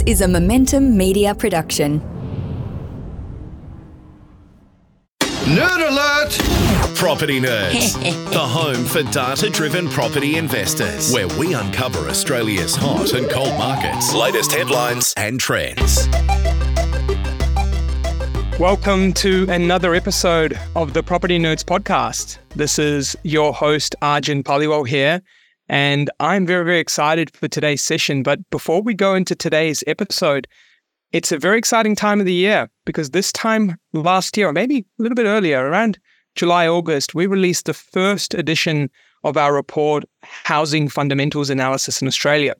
This is a Momentum Media production. Nerd alert! Property Nerds, the home for data driven property investors, where we uncover Australia's hot and cold markets, latest headlines, and trends. Welcome to another episode of the Property Nerds podcast. This is your host, Arjun Paliwal here, and I'm very, very excited for today's session. But before we go into today's episode, it's a very exciting time of the year because this time last year, or maybe a little bit earlier, around July, August, we released the first edition of our report, Housing Fundamentals Analysis in Australia.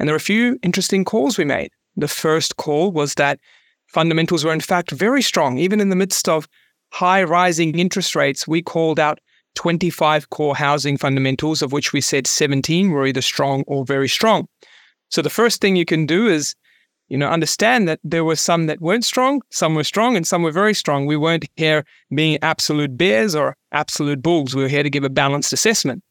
And there are a few interesting calls we made. The first call was that fundamentals were, in fact, very strong. Even in the midst of high rising interest rates, we called out 25 core housing fundamentals, of which we said 17 were either strong or very strong. So the first thing you can do is, you know, understand that there were some that weren't strong, some were strong, and some were very strong. We weren't here being absolute bears or absolute bulls. We were here to give a balanced assessment.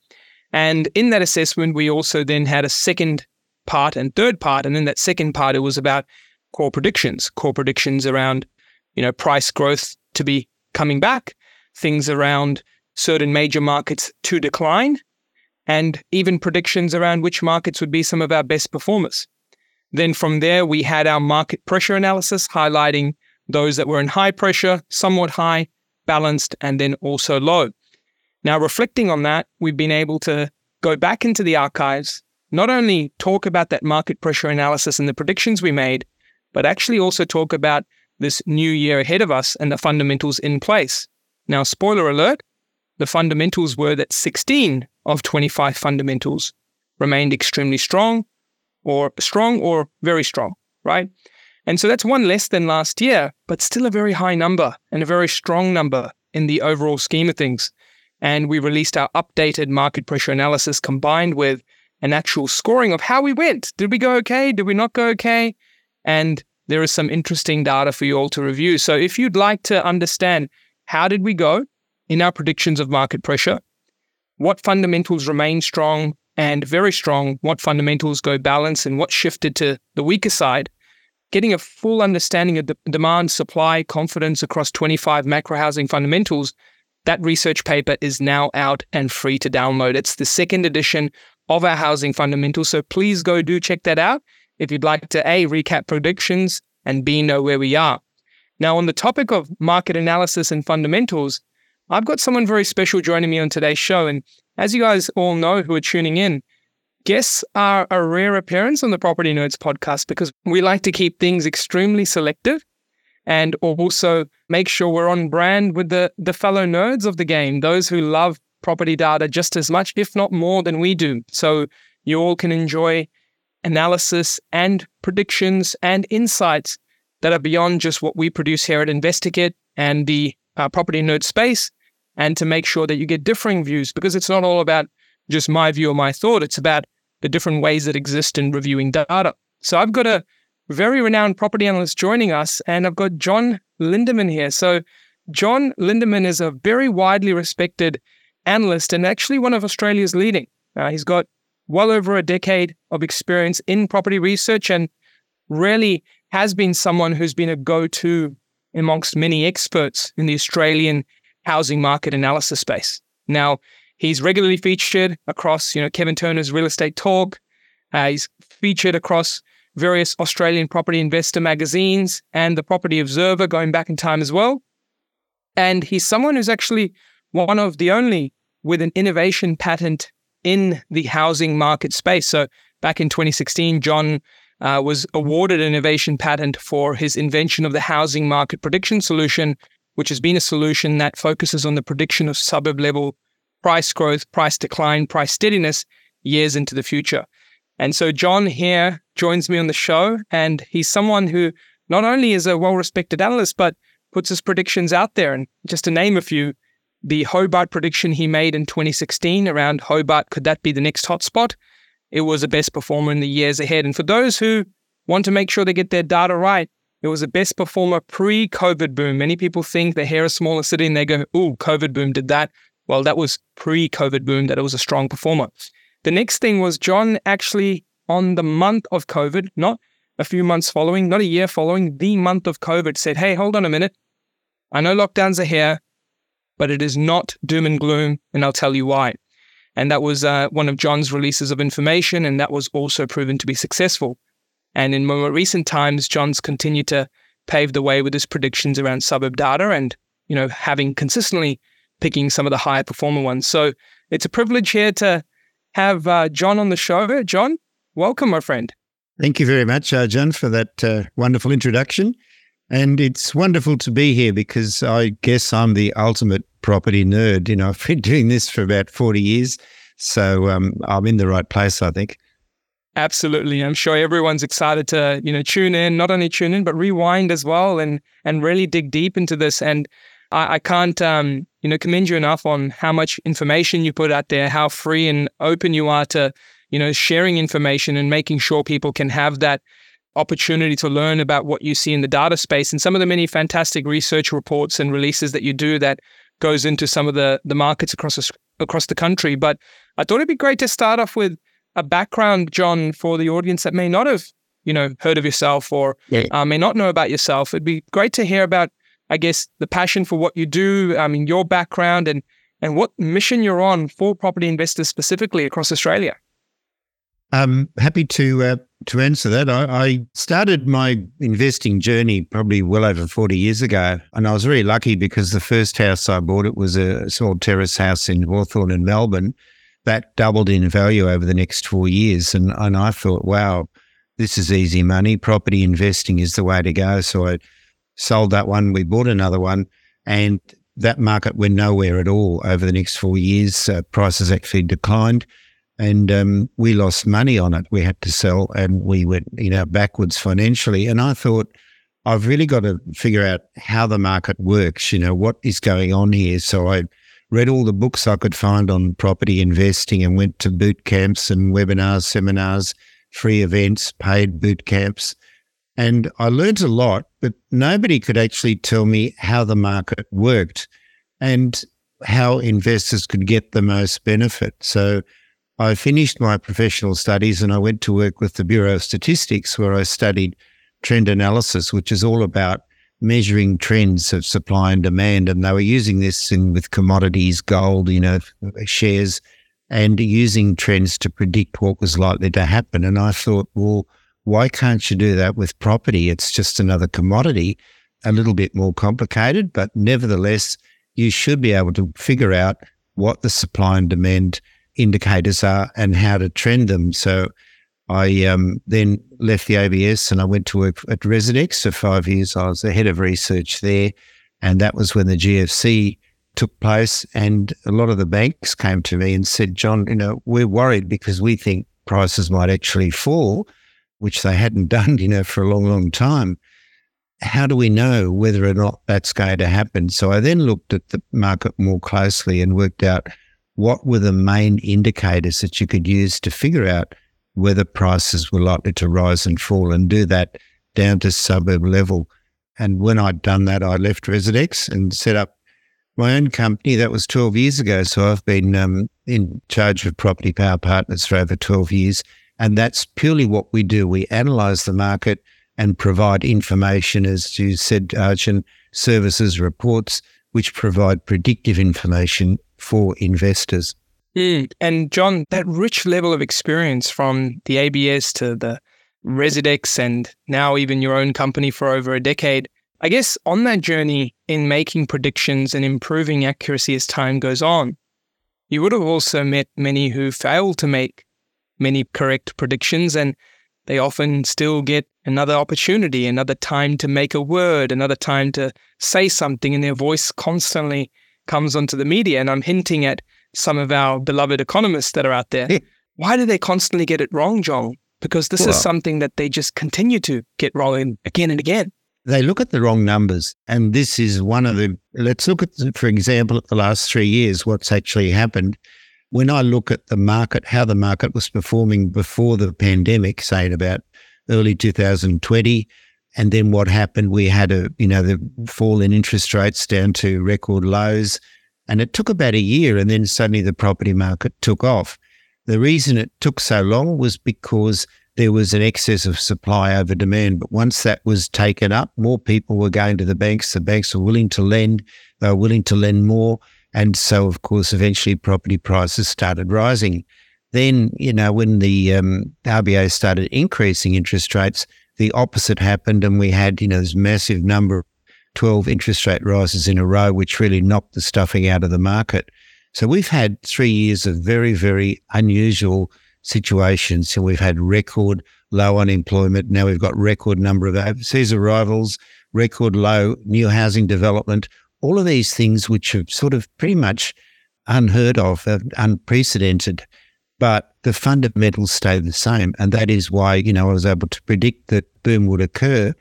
And in that assessment, we also then had a second part and third part. And in that second part, it was about core predictions, core predictions around, you know, price growth to be coming back, things around certain major markets to decline, and even predictions around which markets would be some of our best performers. Then from there, we had our market pressure analysis highlighting those that were in high pressure, somewhat high, balanced, and then also low. Now, reflecting on that, we've been able to go back into the archives, not only talk about that market pressure analysis and the predictions we made, but actually also talk about this new year ahead of us and the fundamentals in place. Now, spoiler alert, the fundamentals were that 16 of 25 fundamentals remained extremely strong or strong or very strong, right? And so that's one less than last year, but still a very high number and a very strong number in the overall scheme of things. And we released our updated market pressure analysis combined with an actual scoring of how we went. Did we go okay? Did we not go okay? And there is some interesting data for you all to review. So if you'd like to understand how did we go? In our predictions of market pressure, what fundamentals remain strong and very strong, what fundamentals go balance, and what shifted to the weaker side, getting a full understanding of the demand, supply, confidence across 25 macro housing fundamentals, that research paper is now out and free to download. It's the second edition of our housing fundamentals. So please go do check that out if you'd like to A, recap predictions and B, know where we are. Now, on the topic of market analysis and fundamentals, I've got someone very special joining me on today's show. And as you guys all know who are tuning in, guests are a rare appearance on the Property Nerds podcast because we like to keep things extremely selective and also make sure we're on brand with the, the fellow nerds of the game, those who love property data just as much, if not more, than we do. So you all can enjoy analysis and predictions and insights that are beyond just what we produce here at InvestorKit and the uh, property nerd space and to make sure that you get differing views because it's not all about just my view or my thought. It's about the different ways that exist in reviewing data. So I've got a very renowned property analyst joining us, and I've got John Lindeman here. So John Lindeman is a very widely respected analyst and actually one of Australia's leading. Uh, he's got well over a decade of experience in property research and really has been someone who's been a go-to amongst many experts in the Australian housing market analysis space. Now, he's regularly featured across, you know, Kevin Turner's Real Estate Talk. Uh, he's featured across various Australian property investor magazines and the Property Observer going back in time as well. And he's someone who's actually one of the only with an innovation patent in the housing market space. So back in 2016, John uh, was awarded an innovation patent for his invention of the housing market prediction solution, which has been a solution that focuses on the prediction of suburb level price growth, price decline, price steadiness years into the future. And so John here joins me on the show, and he's someone who not only is a well respected analyst, but puts his predictions out there. And just to name a few, the Hobart prediction he made in 2016 around Hobart, could that be the next hotspot? It was the best performer in the years ahead. And for those who want to make sure they get their data right, it was a best performer pre COVID boom. Many people think they hear a smaller city and they go, ooh, COVID boom did that. Well, that was pre COVID boom that it was a strong performer. The next thing was John actually on the month of COVID, not a few months following, not a year following, the month of COVID said, hey, hold on a minute. I know lockdowns are here, but it is not doom and gloom, and I'll tell you why. And that was uh, one of John's releases of information, and that was also proven to be successful. And in more recent times, John's continued to pave the way with his predictions around suburb data and, you know, having consistently picking some of the higher performer ones. So it's a privilege here to have uh, John on the show. John, welcome, my friend. Thank you very much, uh, John, for that uh, wonderful introduction. And it's wonderful to be here because I guess I'm the ultimate property nerd. You know, I've been doing this for about 40 years. So um, I'm in the right place, I think. Absolutely. I'm sure everyone's excited to, you know, tune in, not only tune in, but rewind as well and and really dig deep into this. And I, I can't um, you know, commend you enough on how much information you put out there, how free and open you are to, you know, sharing information and making sure people can have that opportunity to learn about what you see in the data space and some of the many fantastic research reports and releases that you do that goes into some of the the markets across across the country. But I thought it'd be great to start off with a background, John, for the audience that may not have, you know, heard of yourself or yeah. uh, may not know about yourself. It'd be great to hear about, I guess, the passion for what you do. I mean, your background and and what mission you're on for property investors specifically across Australia. I'm happy to uh, to answer that. I, I, started my investing journey probably well over 40 years ago, and I was very lucky because the first house I bought it was a small terrace house in Hawthorn in Melbourne, that doubled in value over the next four years. And, and I thought, wow, this is easy money. Property investing is the way to go. So I sold that one. We bought another one. And that market went nowhere at all over the next four years. Uh, prices actually declined. And um, we lost money on it. We had to sell and we went, you know, backwards financially. And I thought, I've really got to figure out how the market works, you know, what is going on here. So I read all the books I could find on property investing and went to boot camps and webinars, seminars, free events, paid boot camps. And I learned a lot, but nobody could actually tell me how the market worked and how investors could get the most benefit. So I finished my professional studies and I went to work with the Bureau of Statistics, where I studied trend analysis, which is all about measuring trends of supply and demand. And they were using this in with commodities, gold, you know, shares, and using trends to predict what was likely to happen. And I thought, well, why can't you do that with property? It's just another commodity, a little bit more complicated, but nevertheless, you should be able to figure out what the supply and demand indicators are and how to trend them. So I um, then left the ABS and I went to work at Residex for five years. I was the head of research there. And that was when the GFC took place. And a lot of the banks came to me and said, John, you know, we're worried because we think prices might actually fall, which they hadn't done, you know, for a long, long time. How do we know whether or not that's going to happen? So I then looked at the market more closely and worked out what were the main indicators that you could use to figure out whether prices were likely to rise and fall and do that down to suburb level. And when I'd done that, I left Residex and set up my own company. That was 12 years ago. So I've been um, in charge of Property Power Partners for over 12 years. And that's purely what we do. We analyze the market and provide information, as you said, Arjun, services, reports, which provide predictive information for investors. Mm. And John, that rich level of experience from the ABS to the Residex and now even your own company for over a decade. I guess on that journey in making predictions and improving accuracy as time goes on, you would have also met many who failed to make many correct predictions and they often still get another opportunity, another time to make a word, another time to say something, and their voice constantly comes onto the media. And I'm hinting at some of our beloved economists that are out there. Why do they constantly get it wrong, John? Because this well, is something that they just continue to get wrong again and again. They look at the wrong numbers. And this is one of the, let's look at, for example, at the last three years, what's actually happened. When I look at the market, how the market was performing before the pandemic, say in about early 2020, and then what happened, we had a, you know, the fall in interest rates down to record lows and it took about a year, and then suddenly the property market took off. The reason it took so long was because there was an excess of supply over demand. But once that was taken up, more people were going to the banks. The banks were willing to lend. They were willing to lend more. And so, of course, eventually property prices started rising. Then, you know, when the um, RBA started increasing interest rates, the opposite happened, and we had, you know, this massive number, 12 interest rate rises in a row, which really knocked the stuffing out of the market. So we've had three years of very, very unusual situations. So we've had record low unemployment. Now we've got record number of overseas arrivals, record low new housing development. All of these things, which are sort of pretty much unheard of, unprecedented, but the fundamentals stay the same. And that is why, you know, I was able to predict that boom would occur,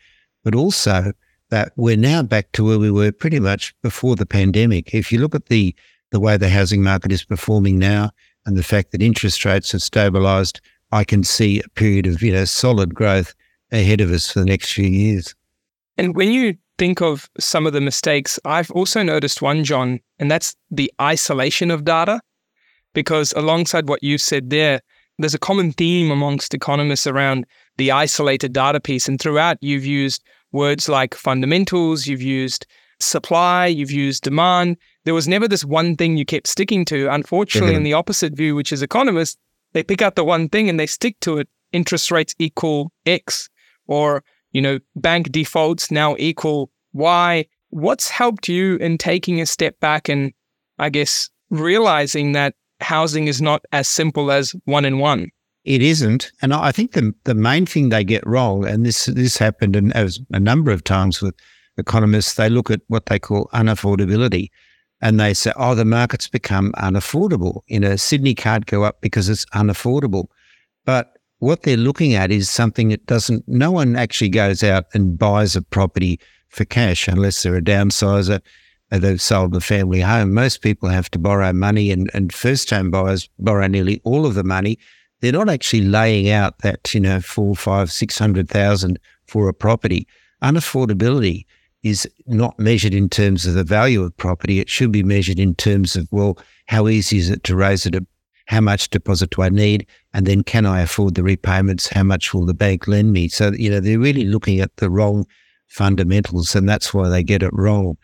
but also that we're now back to where we were pretty much before the pandemic. If you look at the the way the housing market is performing now and the fact that interest rates have stabilized, I can see a period of, you know, solid growth ahead of us for the next few years. And when you think of some of the mistakes, I've also noticed one, John, and that's the isolation of data. Because alongside what you said there, there's a common theme amongst economists around the isolated data piece. And throughout, you've used words like fundamentals, you've used supply, you've used demand. There was never this one thing you kept sticking to. Unfortunately, mm-hmm. in the opposite view, which is economists, they pick out the one thing and they stick to it. Interest rates equal X, or, you know, bank defaults now equal Y. What's helped you in taking a step back and, I guess, realizing that housing is not as simple as one in one? It isn't, and I think the the main thing they get wrong, and this this happened and as a number of times with economists, they look at what they call unaffordability and they say, oh, the market's become unaffordable. You know, Sydney can't go up because it's unaffordable. But what they're looking at is something that doesn't, no one actually goes out and buys a property for cash unless they're a downsizer uh, they've sold the family home. Most people have to borrow money and, and first time buyers borrow nearly all of the money. They're not actually laying out that, you know, four, five, six hundred thousand for a property. Unaffordability is not measured in terms of the value of property. It should be measured in terms of, well, how easy is it to raise it? How much deposit do I need? And then can I afford the repayments? How much will the bank lend me? So, you know, they're really looking at the wrong fundamentals and that's why they get it wrong.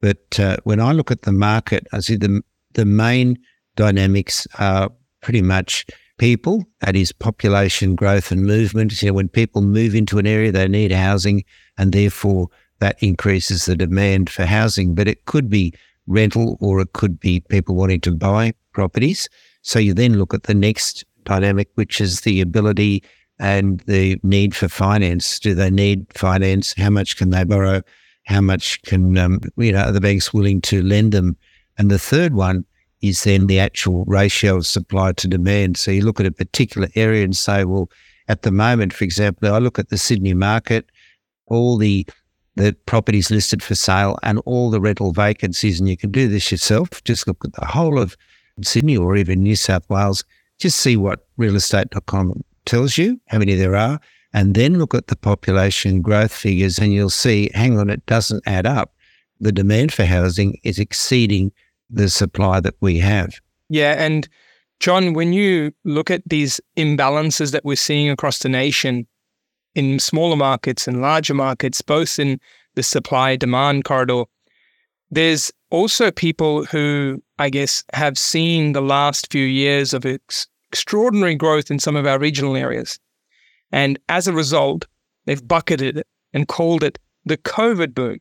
But uh, when I look at the market, I see the, the main dynamics are pretty much people, that is population growth and movement. You know, when people move into an area, they need housing and therefore that increases the demand for housing. But it could be rental or it could be people wanting to buy properties. So you then look at the next dynamic, which is the ability and the need for finance. Do they need finance? How much can they borrow? How much can um, you know are the banks willing to lend them? And the third one is then the actual ratio of supply to demand. So you look at a particular area and say, well, at the moment, for example, I look at the Sydney market, all the the properties listed for sale and all the rental vacancies. And you can do this yourself. Just look at the whole of Sydney or even New South Wales. Just see what realestate.com tells you, how many there are, and then look at the population growth figures and you'll see, hang on, it doesn't add up. The demand for housing is exceeding the supply that we have. Yeah. And John, when you look at these imbalances that we're seeing across the nation, in smaller markets and larger markets, both in the supply demand corridor. There's also people who, I guess, have seen the last few years of ex- extraordinary growth in some of our regional areas. And as a result, they've bucketed it and called it the COVID boom,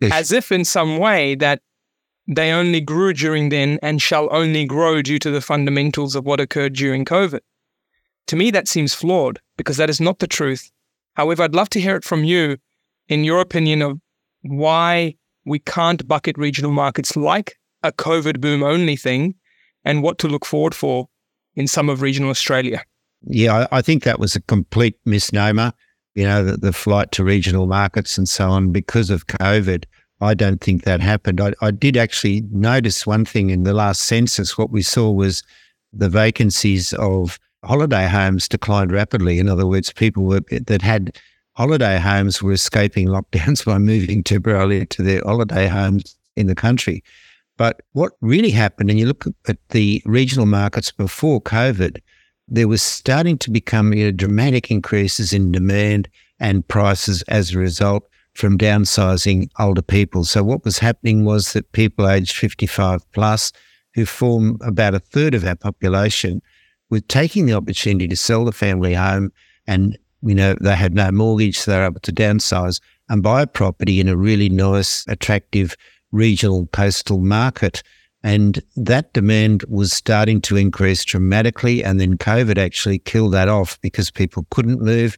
yes. as if in some way that they only grew during then and shall only grow due to the fundamentals of what occurred during COVID. To me, that seems flawed because that is not the truth. However, I'd love to hear it from you in your opinion of why we can't bucket regional markets like a COVID boom only thing and what to look forward for in some of regional Australia. Yeah, I think that was a complete misnomer. You know, the, the flight to regional markets and so on because of COVID. I don't think that happened. I, I did actually notice one thing in the last census. What we saw was the vacancies of holiday homes declined rapidly. In other words, people were, that had holiday homes were escaping lockdowns by moving temporarily to their holiday homes in the country. But what really happened, and you look at the regional markets before COVID, there was starting to become you know, dramatic increases in demand and prices as a result from downsizing older people. So what was happening was that people aged 55 plus, who form about a third of our population, were taking the opportunity to sell the family home and you know they had no mortgage, so they were able to downsize and buy a property in a really nice, attractive regional coastal market. And that demand was starting to increase dramatically. And then COVID actually killed that off because people couldn't move.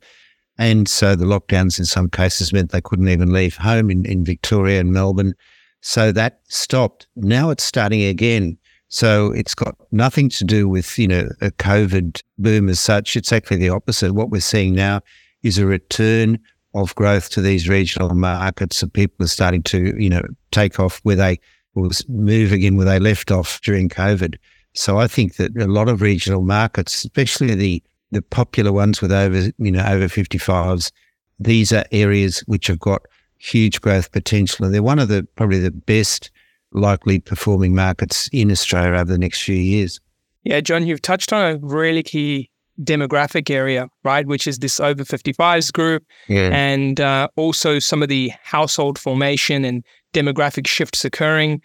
And so the lockdowns in some cases meant they couldn't even leave home in, in Victoria and Melbourne. So that stopped. Now it's starting again. So it's got nothing to do with, you know, a COVID boom as such. It's actually the opposite. What we're seeing now is a return of growth to these regional markets. So people are starting to, you know, take off where they was move again where they left off during COVID. So I think that a lot of regional markets, especially the the popular ones with over you know over 55s, these are areas which have got huge growth potential, and they're one of the probably the best likely performing markets in Australia over the next few years. Yeah, John, you've touched on a really key demographic area, right? Which is this over 55s group, yeah. and uh, also some of the household formation and demographic shifts occurring.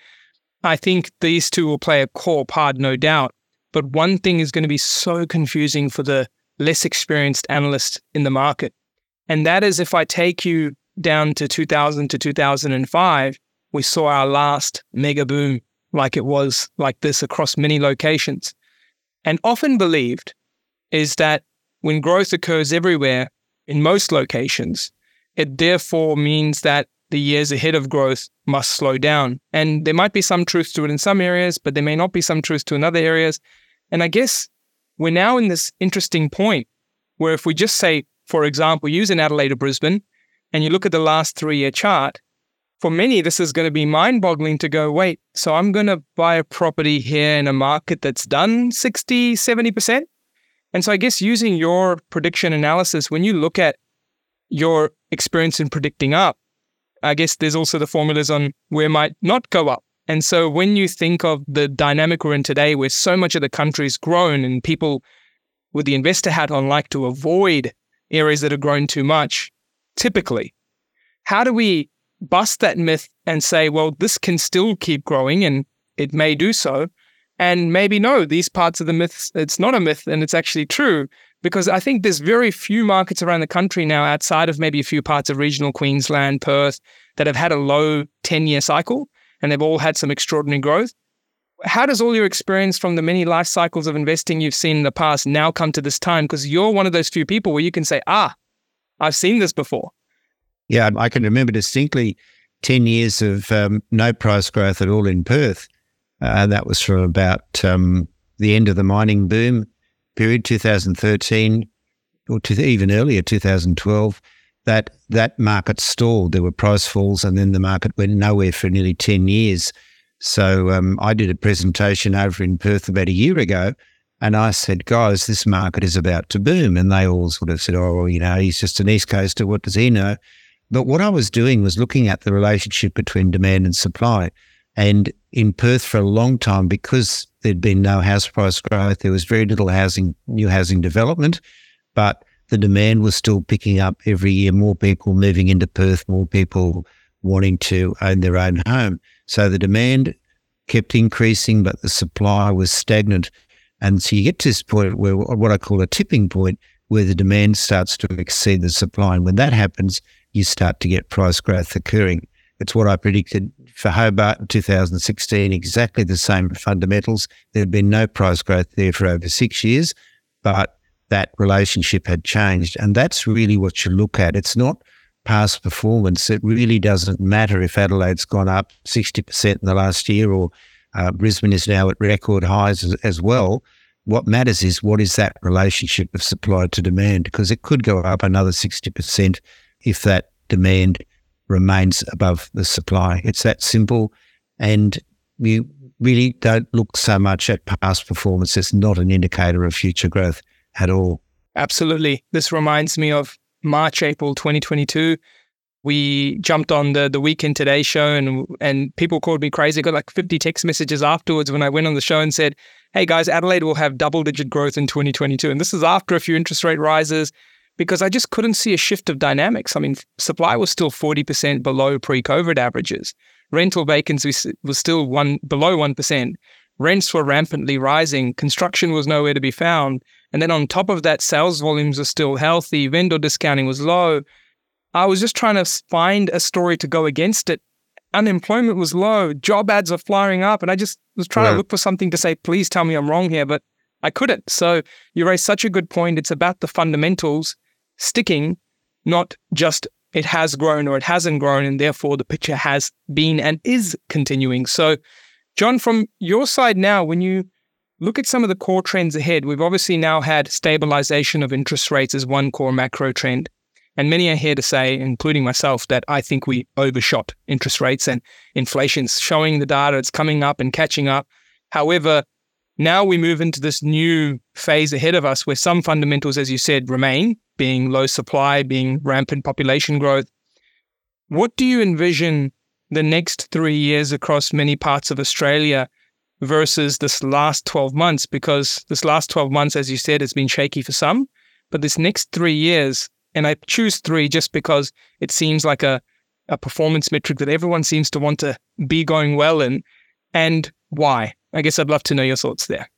I think these two will play a core part, no doubt. But one thing is going to be so confusing for the less experienced analyst in the market. And that is if I take you down to 2000 to 2005, we saw our last mega boom like it was like this across many locations. And often believed is that when growth occurs everywhere in most locations, it therefore means that the years ahead of growth must slow down. And there might be some truth to it in some areas, but there may not be some truth to in other areas. And I guess we're now in this interesting point where if we just say, for example, an Adelaide or Brisbane, and you look at the last three year chart, for many, this is going to be mind boggling to go, wait, so I'm going to buy a property here in a market that's done 60, 70%. And so I guess using your prediction analysis, when you look at your experience in predicting up, I guess there's also the formulas on where might not go up. And so when you think of the dynamic we're in today, where so much of the country's grown and people with the investor hat on like to avoid areas that have grown too much, typically, how do we bust that myth and say, well, this can still keep growing and it may do so? And maybe no, these parts of the myths, it's not a myth and it's actually true because I think there's very few markets around the country now outside of maybe a few parts of regional Queensland, Perth, that have had a low 10 year cycle and they've all had some extraordinary growth. How does all your experience from the many life cycles of investing you've seen in the past now come to this time? Because you're one of those few people where you can say, ah, I've seen this before. Yeah, I can remember distinctly 10 years of um, no price growth at all in Perth. Uh, that was from about um, the end of the mining boom period, 2013, or to even earlier, 2012, that that market stalled. There were price falls, and then the market went nowhere for nearly 10 years. So um, I did a presentation over in Perth about a year ago, and I said, guys, this market is about to boom. And they all sort of said, oh, well, you know, he's just an East Coaster. What does he know? But what I was doing was looking at the relationship between demand and supply. And in Perth for a long time, because there'd been no house price growth. There was very little housing, new housing development, but the demand was still picking up every year. More people moving into Perth, more people wanting to own their own home. So the demand kept increasing, but the supply was stagnant. And so you get to this point where what I call a tipping point, where the demand starts to exceed the supply. And when that happens, you start to get price growth occurring. It's what I predicted for Hobart in 2016, exactly the same fundamentals. There had been no price growth there for over six years, but that relationship had changed. And that's really what you look at. It's not past performance. It really doesn't matter if Adelaide's gone up 60% in the last year or uh, Brisbane is now at record highs as, as well. What matters is what is that relationship of supply to demand, because it could go up another 60% if that demand remains above the supply. It's that simple. And we really don't look so much at past performance It's not an indicator of future growth at all. Absolutely. This reminds me of March, April 2022. We jumped on the the Weekend Today show and and people called me crazy. I got like 50 text messages afterwards when I went on the show and said, hey guys, Adelaide will have double digit growth in 2022. And this is after a few interest rate rises because I just couldn't see a shift of dynamics. I mean, supply was still 40% below pre COVID averages. Rental vacancy was still one below 1%. Rents were rampantly rising. Construction was nowhere to be found. And then on top of that, sales volumes are still healthy. Vendor discounting was low. I was just trying to find a story to go against it. Unemployment was low. Job ads are flying up. And I just was trying to look for something to say, please tell me I'm wrong here, but I couldn't. So you raised such a good point. It's about the fundamentals sticking, not just it has grown or it hasn't grown, and therefore the picture has been and is continuing. So, John, from your side now, when you look at some of the core trends ahead, we've obviously now had stabilization of interest rates as one core macro trend. And many are here to say, including myself, that I think we overshot interest rates and inflation's showing the data, it's coming up and catching up. However, now we move into this new phase ahead of us where some fundamentals, as you said, remain, being low supply, being rampant population growth. What do you envision the next three years across many parts of Australia versus this last 12 months? Because this last 12 months, as you said, has been shaky for some. But this next three years, and I choose three just because it seems like a, a performance metric that everyone seems to want to be going well in. And why? I guess I'd love to know your thoughts there.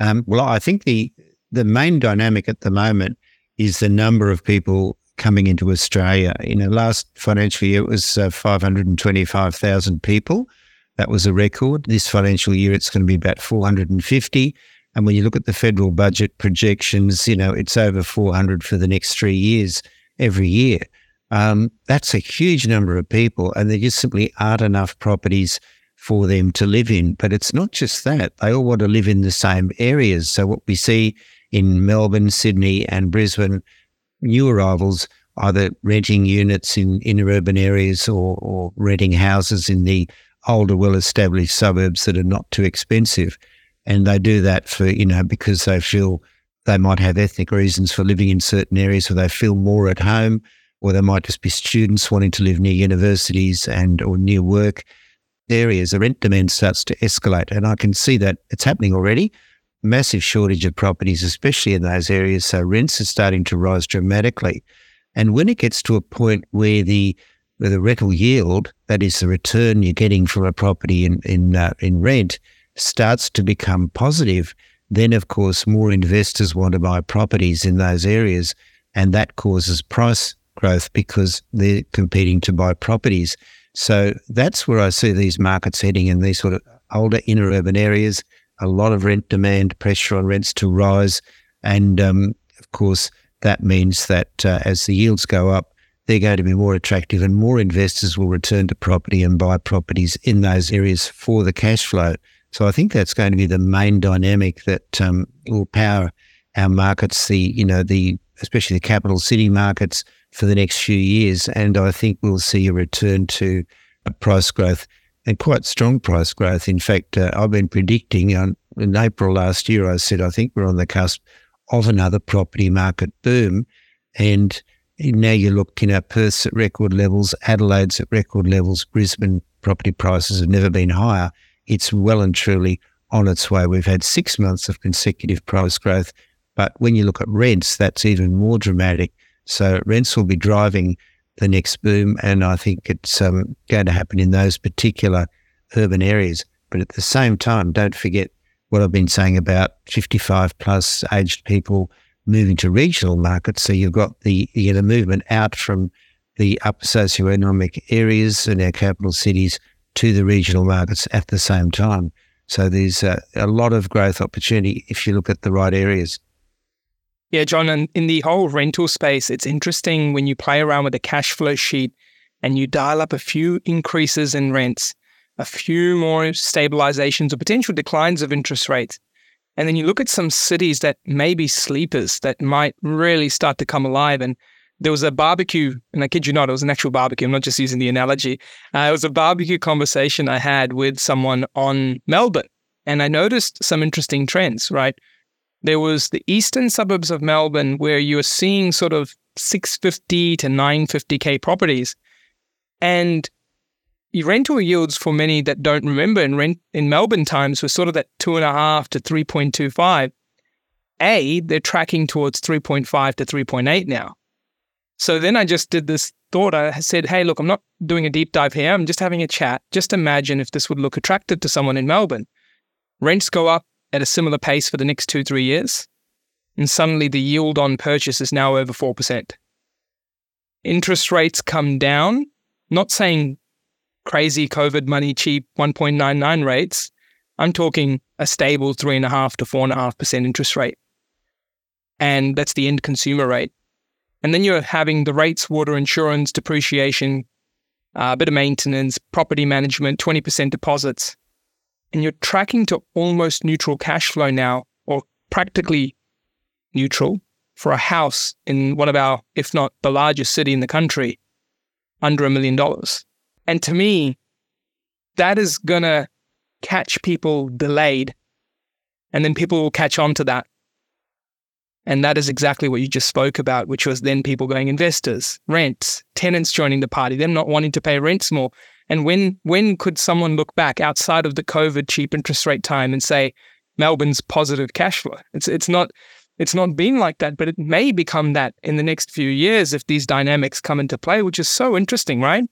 Um, well, I think the the main dynamic at the moment is the number of people coming into Australia. In the last financial year, it was uh, 525,000 people. That was a record. This financial year, it's going to be about 450. And when you look at the federal budget projections, you know, it's over 400 for the next three years every year. Um, that's a huge number of people, and there just simply aren't enough properties for them to live in. But it's not just that, they all want to live in the same areas. So, what we see in Melbourne, Sydney, and Brisbane, new arrivals either renting units in inner urban areas or, or renting houses in the older, well established suburbs that are not too expensive. And they do that for, you know, because they feel they might have ethnic reasons for living in certain areas where they feel more at home, or they might just be students wanting to live near universities and or near work areas, the rent demand starts to escalate. And I can see that it's happening already. Massive shortage of properties, especially in those areas. So rents are starting to rise dramatically. And when it gets to a point where the where the rental yield, that is the return you're getting from a property in in uh, in rent, starts to become positive, then of course more investors want to buy properties in those areas, and that causes price growth because they're competing to buy properties. So that's where I see these markets heading in these sort of older inner urban areas. A lot of rent demand, pressure on rents to rise. And um, of course, that means that uh, as the yields go up, they're going to be more attractive and more investors will return to property and buy properties in those areas for the cash flow. So I think that's going to be the main dynamic that um, will power our markets, the, you know, the, especially the capital city markets, for the next few years. And I think we'll see a return to price growth and quite strong price growth. In fact, uh, I've been predicting on, in April last year, I said, I think we're on the cusp of another property market boom. And now you're looking at Perth's at record levels, Adelaide's at record levels, Brisbane property prices have never been higher. It's well and truly on its way. We've had six months of consecutive price growth. But when you look at rents, that's even more dramatic. So rents will be driving the next boom, and I think it's um, going to happen in those particular urban areas. But at the same time, don't forget what I've been saying about 55 plus aged people moving to regional markets. So you've got the you know, movement out from the upper socioeconomic areas in our capital cities to the regional markets at the same time. So there's a, a lot of growth opportunity if you look at the right areas. Yeah, John, and in the whole rental space, it's interesting when you play around with a cash flow sheet and you dial up a few increases in rents, a few more stabilizations or potential declines of interest rates. And then you look at some cities that may be sleepers that might really start to come alive. And there was a barbecue, and I kid you not, it was an actual barbecue. I'm not just using the analogy. Uh, it was a barbecue conversation I had with someone on Melbourne. And I noticed some interesting trends, right? There was the eastern suburbs of Melbourne where you were seeing sort of 650 to 950k properties. And your rental yields for many that don't remember in rent in Melbourne times were sort of that two and a half to 3.25. A, they're tracking towards 3.5 to 3.8 now. So then I just did this thought. I said, hey, look, I'm not doing a deep dive here. I'm just having a chat. Just imagine if this would look attractive to someone in Melbourne. Rents go up at a similar pace for the next two, three years. And suddenly the yield on purchase is now over 4%. Interest rates come down. Not saying crazy COVID money cheap 1.99 rates. I'm talking a stable three and a half to four and a half percent interest rate. And that's the end consumer rate. And then you're having the rates, water insurance, depreciation, uh, a bit of maintenance, property management, 20% deposits. And you're tracking to almost neutral cash flow now, or practically neutral for a house in one of our, if not the largest city in the country, under a million dollars. And to me, that is going to catch people delayed. And then people will catch on to that and that is exactly what you just spoke about, which was then people going investors, rents, tenants joining the party, them not wanting to pay rents more. And when when could someone look back outside of the COVID cheap interest rate time and say Melbourne's positive cash flow? It's it's not it's not been like that, but it may become that in the next few years if these dynamics come into play, which is so interesting, right?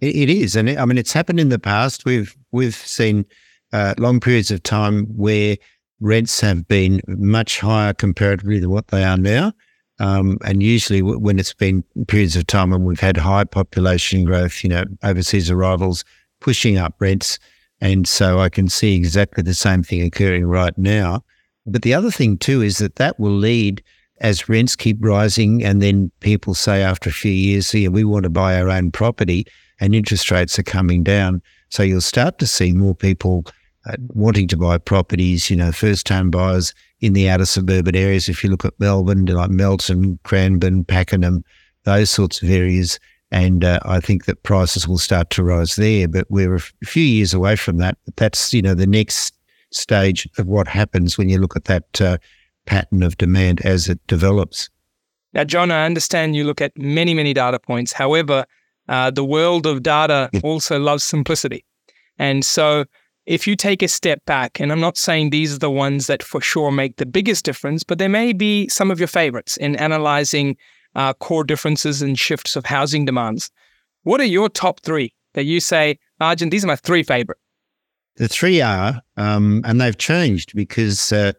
It is, and it, I mean it's happened in the past. We've we've seen uh, long periods of time where rents have been much higher comparatively to what they are now. Um, and usually, when it's been periods of time when we've had high population growth, you know, overseas arrivals pushing up rents. And so I can see exactly the same thing occurring right now. But the other thing, too, is that that will lead as rents keep rising. And then people say after a few years, yeah, we want to buy our own property and interest rates are coming down. So you'll start to see more people uh, wanting to buy properties, you know, first time buyers in the outer suburban areas. If you look at Melbourne, like Melton, Cranbourne, Pakenham, those sorts of areas. And uh, I think that prices will start to rise there. But we're a few years away from that. But that's, you know, the next stage of what happens when you look at that uh, pattern of demand as it develops. Now, John, I understand you look at many, many data points. However, uh, the world of data also loves simplicity. And so if you take a step back, and I'm not saying these are the ones that for sure make the biggest difference, but there may be some of your favorites in analyzing uh, core differences and shifts of housing demands. What are your top three that you say, Arjun, these are my three favorite? The three are, um, and they've changed because uh,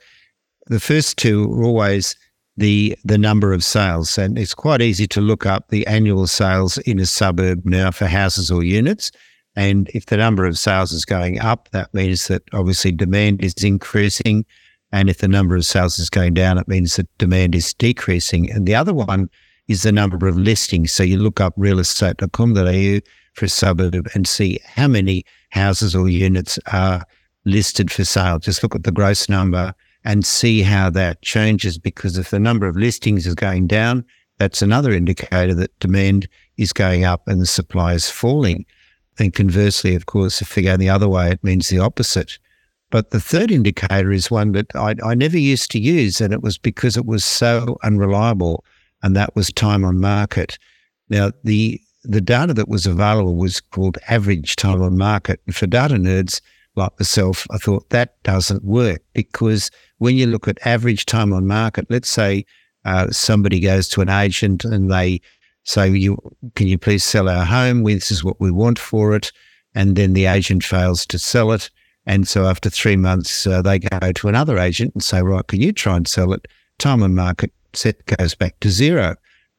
the first two are always the the number of sales, and it's quite easy to look up the annual sales in a suburb now for houses or units. And if the number of sales is going up, that means that obviously demand is increasing. And if the number of sales is going down, it means that demand is decreasing. And the other one is the number of listings. So you look up realestate.com.au for a suburb and see how many houses or units are listed for sale. Just look at the gross number and see how that changes because if the number of listings is going down, that's another indicator that demand is going up and the supply is falling. And conversely, of course, if they go the other way, it means the opposite. But the third indicator is one that I, I never used to use, and it was because it was so unreliable, and that was time on market. Now, the the data that was available was called average time on market. And for data nerds like myself, I thought that doesn't work because when you look at average time on market, let's say uh, somebody goes to an agent and they so you can you please sell our home? This is what we want for it. And then the agent fails to sell it. And so after three months, uh, they go to another agent and say, right, can you try and sell it? Time on market set goes back to zero,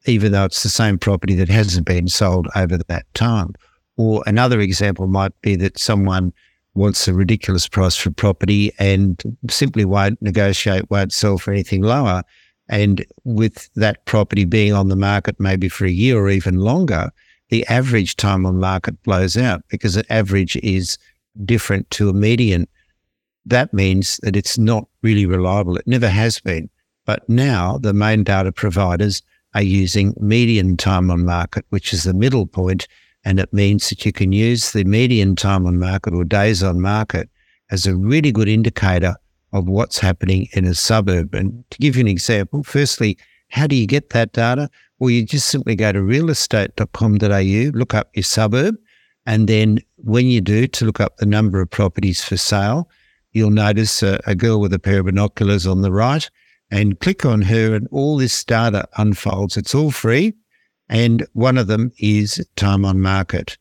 even though it's the same property that hasn't been sold over that time. Or another example might be that someone wants a ridiculous price for property and simply won't negotiate, won't sell for anything lower. And with that property being on the market maybe for a year or even longer, the average time on market blows out because the average is different to a median. That means that it's not really reliable. It never has been. But now the main data providers are using median time on market, which is the middle point, And it means that you can use the median time on market or days on market as a really good indicator of what's happening in a suburb. And to give you an example, firstly, how do you get that data? Well, you just simply go to realestate.com.au, look up your suburb, And then when you do, to look up the number of properties for sale, you'll notice a, a girl with a pair of binoculars on the right and click on her and all this data unfolds. It's all free. And one of them is time on market.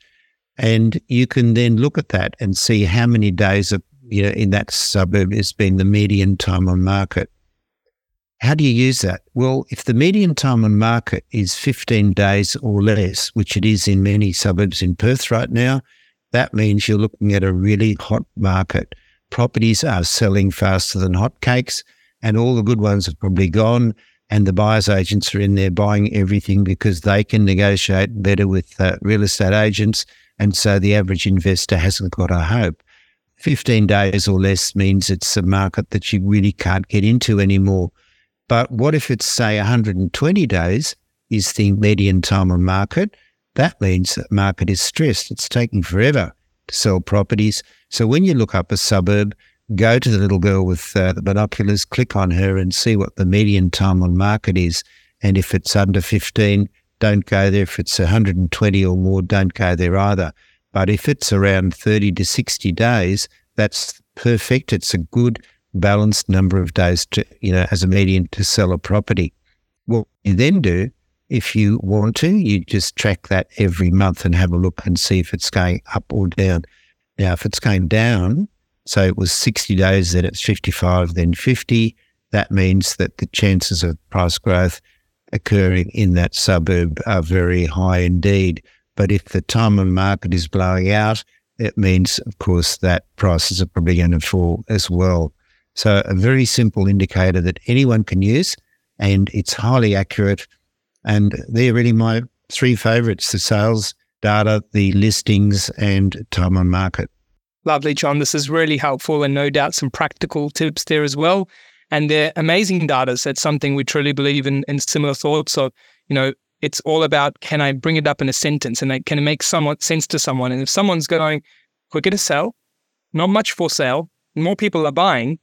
And you can then look at that and see how many days of, you know, in that suburb has been the median time on market. How do you use that? Well, if the median time on market is 15 days or less, which it is in many suburbs in Perth right now, that means you're looking at a really hot market. Properties are selling faster than hotcakes, and all the good ones have probably gone. And the buyers agents are in there buying everything because they can negotiate better with uh, real estate agents. And so the average investor hasn't got a hope. 15 days or less means it's a market that you really can't get into anymore. But what if it's, say, 120 days is the median time on market? That means that market is stressed. It's taking forever to sell properties. So when you look up a suburb, go to the little girl with uh, the binoculars, click on her and see what the median time on market is. And if it's under 15, don't go there. If it's 120 or more, don't go there either. But if it's around 30 to 60 days, that's perfect. It's a good balanced number of days to, you know, as a median to sell a property. What you then do, if you want to, you just track that every month and have a look and see if it's going up or down. Now, if it's going down, so it was 60 days, then it's 55, then 50, that means that the chances of price growth occurring in that suburb are very high indeed. But if the time on market is blowing out, it means, of course, that prices are probably going to fall as well. So, a very simple indicator that anyone can use, and it's highly accurate. And they're really my three favorites the sales data, the listings, and time on market. Lovely, John. This is really helpful, and no doubt some practical tips there as well. And they're amazing data. So, it's something we truly believe in, in similar thoughts. So, you know, it's all about can I bring it up in a sentence and can it make somewhat sense to someone? And if someone's going quicker to sell, not much for sale, more people are buying,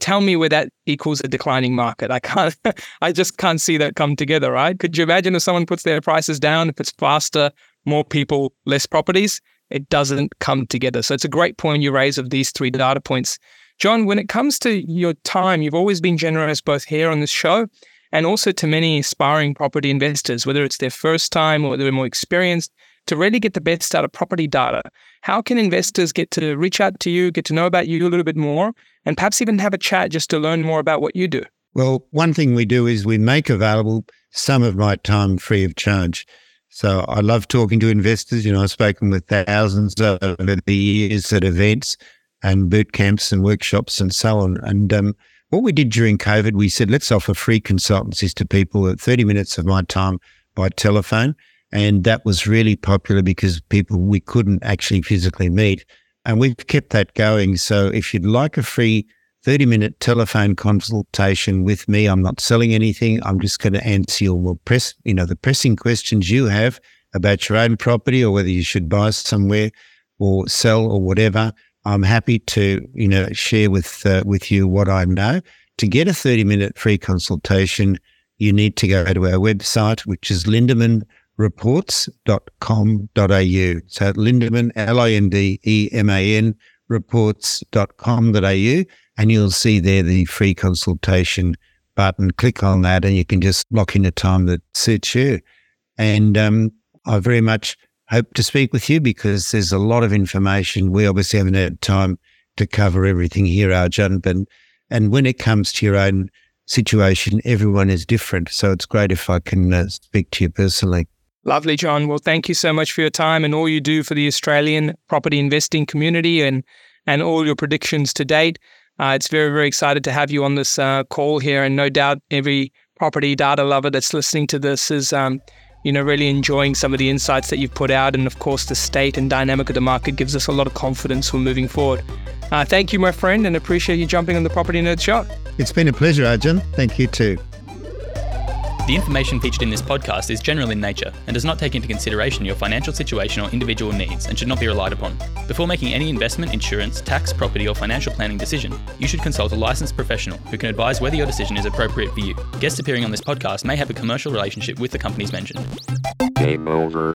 tell me where that equals a declining market. I can't, I just can't see that come together, right? Could you imagine if someone puts their prices down, if it's faster, more people, less properties? It doesn't come together. So it's a great point you raise of these three data points. John, when it comes to your time, you've always been generous both here on this show and also to many aspiring property investors, whether it's their first time or they're more experienced, to really get the best out of property data. How can investors get to reach out to you, get to know about you a little bit more, and perhaps even have a chat just to learn more about what you do? Well, one thing we do is we make available some of my time free of charge. So I love talking to investors. You know, I've spoken with thousands over the years at events and boot camps and workshops and so on. And um, what we did during COVID, we said, let's offer free consultancies to people at 30 minutes of my time by telephone. And that was really popular because people we couldn't actually physically meet. And we've kept that going. So if you'd like a free 30 minute telephone consultation with me, I'm not selling anything. I'm just going to answer your press, you know, the pressing questions you have about your own property or whether you should buy somewhere or sell or whatever. I'm happy to, you know, share with uh, with you what I know. To get a 30 minute free consultation, you need to go to our website, which is Lindeman reports.com.au. So Lindeman, L-I-N-D-E-M-A-N, reports.com.au, and you'll see there the free consultation button. Click on that and you can just lock in a time that suits you. And um, I very much hope to speak with you because there's a lot of information. We obviously haven't had time to cover everything here, Arjun, but and when it comes to your own situation, everyone is different. So it's great if I can uh, speak to you personally. Lovely, John. Well, thank you so much for your time and all you do for the Australian property investing community and and all your predictions to date. Uh, it's very, very excited to have you on this uh, call here, and no doubt every property data lover that's listening to this is, um, you know, really enjoying some of the insights that you've put out, and of course, the state and dynamic of the market gives us a lot of confidence for moving forward. Uh, thank you, my friend, and appreciate you jumping on the Property Nerd Show. It's been a pleasure, Arjun. Thank you too. The information featured in this podcast is general in nature and does not take into consideration your financial situation or individual needs and should not be relied upon. Before making any investment, insurance, tax, property, or financial planning decision, you should consult a licensed professional who can advise whether your decision is appropriate for you. Guests appearing on this podcast may have a commercial relationship with the companies mentioned. Game over.